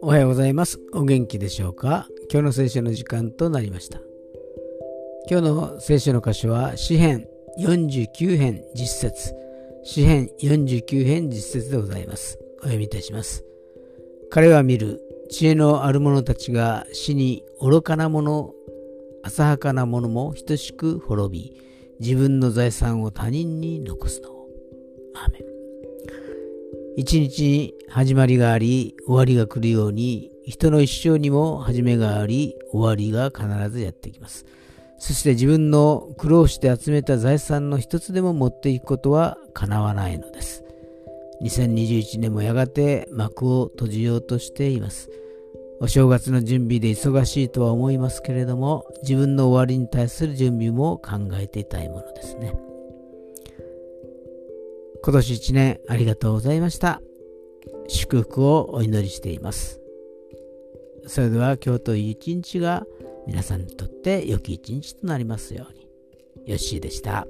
おはようございます。お元気でしょうか？今日の聖書の時間となりました。今日の聖書の箇所は、詩編49編実節。詩編49編実節でございます。お読みいたします。彼は見る知恵のある者たちが死に愚かな者、浅はかな者も等しく滅び、自分の財産を他人に残すのを。アーメン。一日に始まりがあり、終わりが来るように、人の一生にも始めがあり、終わりが必ずやってきます。そして自分の苦労して集めた財産の一つでも持っていくことは叶わないのです。2021年もやがて幕を閉じようとしています。お正月の準備で忙しいとは思いますけれども、自分の終わりに対する準備も考えていたいものですね。今年1年ありがとうございました。祝福をお祈りしています。それでは今日という一日が皆さんにとって良き一日となりますように。よッしーでした。